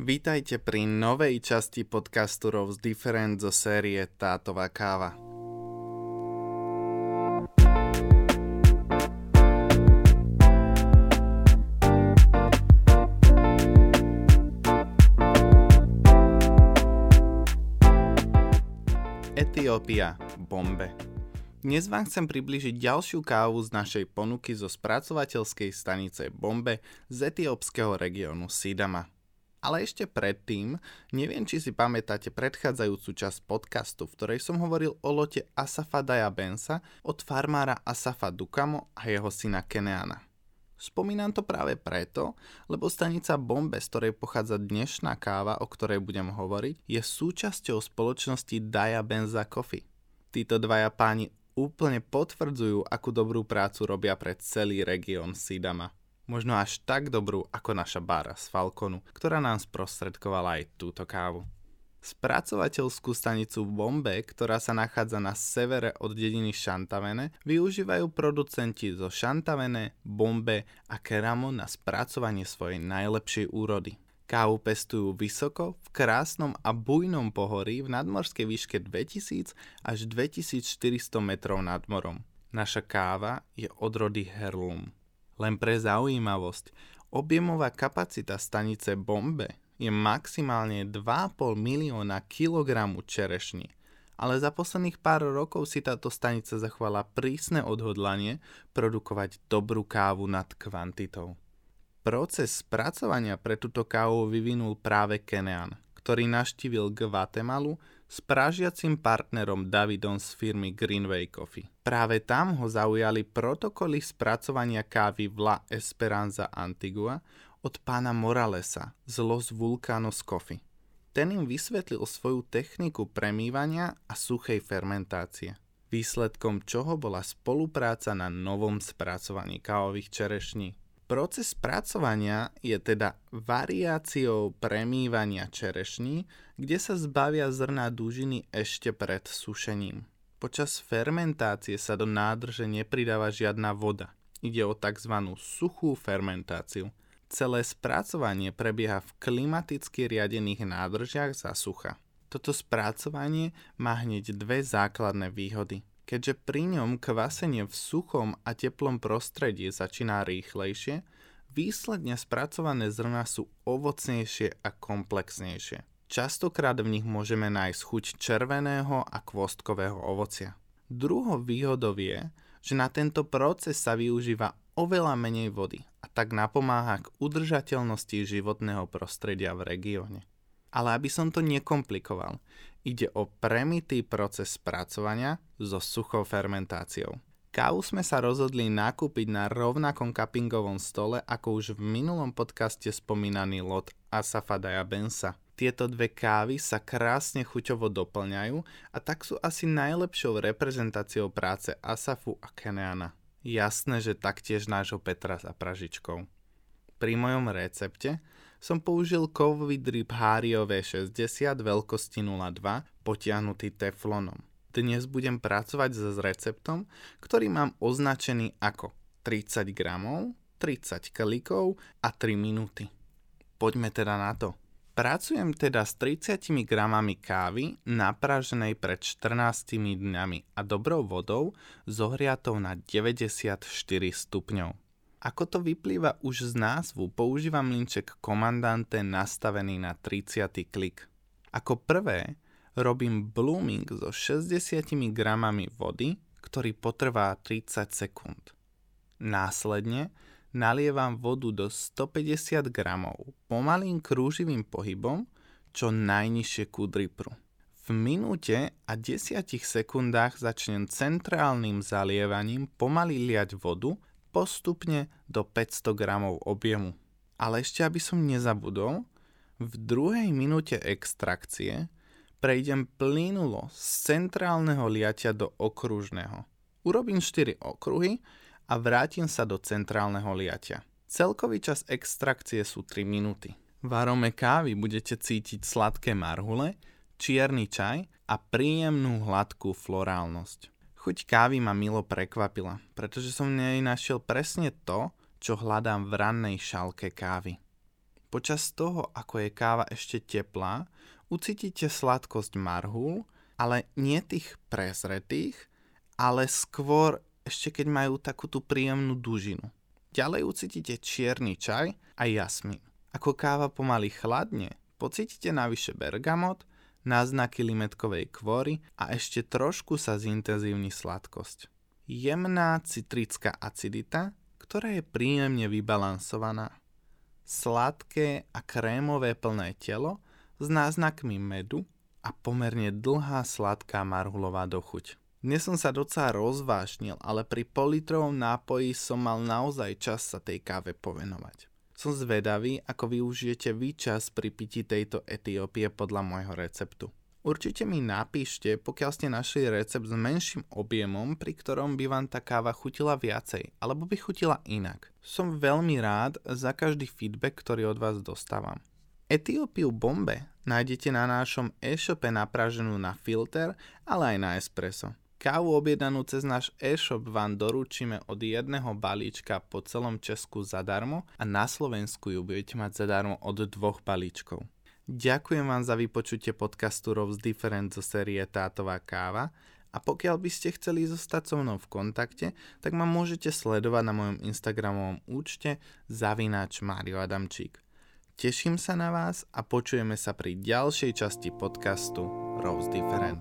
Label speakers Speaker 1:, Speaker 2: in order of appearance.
Speaker 1: Vítajte pri novej časti podcastu Rose Different zo série Tátová káva. Etiópia, Bombe. Dnes vám chcem približiť ďalšiu kávu z našej ponuky zo spracovateľskej stanice Bombe z etiópskeho regiónu Sidama. Ale ešte predtým, neviem, či si pamätáte predchádzajúcu časť podcastu, v ktorej som hovoril o lote Asafa Daya Bensa od farmára Asafa Dukamo a jeho syna Keneana. Spomínam to práve preto, lebo stanica Bombe, z ktorej pochádza dnešná káva, o ktorej budem hovoriť, je súčasťou spoločnosti Daya Benza Coffee. Títo dvaja páni úplne potvrdzujú, akú dobrú prácu robia pre celý región Sidama možno až tak dobrú ako naša bára z Falconu, ktorá nám sprostredkovala aj túto kávu. Spracovateľskú stanicu Bombe, ktorá sa nachádza na severe od dediny Šantavene, využívajú producenti zo Šantavene, Bombe a Keramo na spracovanie svojej najlepšej úrody. Kávu pestujú vysoko, v krásnom a bujnom pohorí v nadmorskej výške 2000 až 2400 metrov nad morom. Naša káva je odrody Herlum. Len pre zaujímavosť, objemová kapacita stanice Bombe je maximálne 2,5 milióna kilogramu čerešní, ale za posledných pár rokov si táto stanica zachovala prísne odhodlanie produkovať dobrú kávu nad kvantitou. Proces spracovania pre túto kávu vyvinul práve Kenean, ktorý naštívil Guatemalu s pražiacim partnerom Davidom z firmy Greenway Coffee. Práve tam ho zaujali protokoly spracovania kávy v La Esperanza Antigua od pána Moralesa z Los Vulcanos Coffee. Ten im vysvetlil svoju techniku premývania a suchej fermentácie výsledkom čoho bola spolupráca na novom spracovaní kávových čerešní. Proces spracovania je teda variáciou premývania čerešní, kde sa zbavia zrná dúžiny ešte pred sušením. Počas fermentácie sa do nádrže nepridáva žiadna voda. Ide o tzv. suchú fermentáciu. Celé spracovanie prebieha v klimaticky riadených nádržiach za sucha. Toto spracovanie má hneď dve základné výhody – Keďže pri ňom kvasenie v suchom a teplom prostredí začína rýchlejšie, výsledne spracované zrna sú ovocnejšie a komplexnejšie. Častokrát v nich môžeme nájsť chuť červeného a kvostkového ovocia. Druhou výhodou je, že na tento proces sa využíva oveľa menej vody a tak napomáha k udržateľnosti životného prostredia v regióne. Ale aby som to nekomplikoval, Ide o premitý proces spracovania so suchou fermentáciou. Kávu sme sa rozhodli nakúpiť na rovnakom cuppingovom stole ako už v minulom podcaste spomínaný lot Asafadaya Bensa. Tieto dve kávy sa krásne chuťovo doplňajú a tak sú asi najlepšou reprezentáciou práce Asafu a Keneana. Jasné, že taktiež nášho Petra za pražičkou. Pri mojom recepte som použil kovový drip Hario V60 veľkosti 02 potiahnutý teflonom. Dnes budem pracovať s receptom, ktorý mám označený ako 30 gramov, 30 klikov a 3 minúty. Poďme teda na to. Pracujem teda s 30 gramami kávy napraženej pred 14 dňami a dobrou vodou zohriatou na 94 stupňov. Ako to vyplýva už z názvu, používam linček komandante nastavený na 30. klik. Ako prvé robím blooming so 60 gramami vody, ktorý potrvá 30 sekúnd. Následne nalievam vodu do 150 gramov pomalým krúživým pohybom čo najnižšie ku dripru. V minúte a 10 sekundách začnem centrálnym zalievaním pomaly liať vodu postupne do 500 gramov objemu. Ale ešte aby som nezabudol, v druhej minúte extrakcie prejdem plynulo z centrálneho liatia do okružného. Urobím 4 okruhy a vrátim sa do centrálneho liatia. Celkový čas extrakcie sú 3 minúty. V arome kávy budete cítiť sladké marhule, čierny čaj a príjemnú hladkú florálnosť. Chuť kávy ma milo prekvapila, pretože som v nej našiel presne to, čo hľadám v rannej šálke kávy. Počas toho, ako je káva ešte teplá, ucítite sladkosť marhul, ale nie tých prezretých, ale skôr ešte keď majú takú tú príjemnú dužinu. Ďalej ucítite čierny čaj a jasmín. Ako káva pomaly chladne, pocítite navyše bergamot, náznaky limetkovej kvory a ešte trošku sa zintenzívni sladkosť. Jemná citrická acidita, ktorá je príjemne vybalansovaná sladké a krémové plné telo s náznakmi medu a pomerne dlhá sladká marhulová dochuť. Dnes som sa docela rozvášnil, ale pri politrovom nápoji som mal naozaj čas sa tej káve povenovať. Som zvedavý, ako využijete vy čas pri pití tejto Etiópie podľa môjho receptu. Určite mi napíšte, pokiaľ ste našli recept s menším objemom, pri ktorom by vám tá káva chutila viacej, alebo by chutila inak. Som veľmi rád za každý feedback, ktorý od vás dostávam. Etiópiu bombe nájdete na našom e-shope napraženú na filter, ale aj na espresso. Kávu objednanú cez náš e-shop vám doručíme od jedného balíčka po celom Česku zadarmo a na Slovensku ju budete mať zadarmo od dvoch balíčkov. Ďakujem vám za vypočutie podcastu Rose Different zo série Tátová káva a pokiaľ by ste chceli zostať so mnou v kontakte, tak ma môžete sledovať na mojom Instagramovom účte zavináč Mario Adamčík. Teším sa na vás a počujeme sa pri ďalšej časti podcastu Rose Different.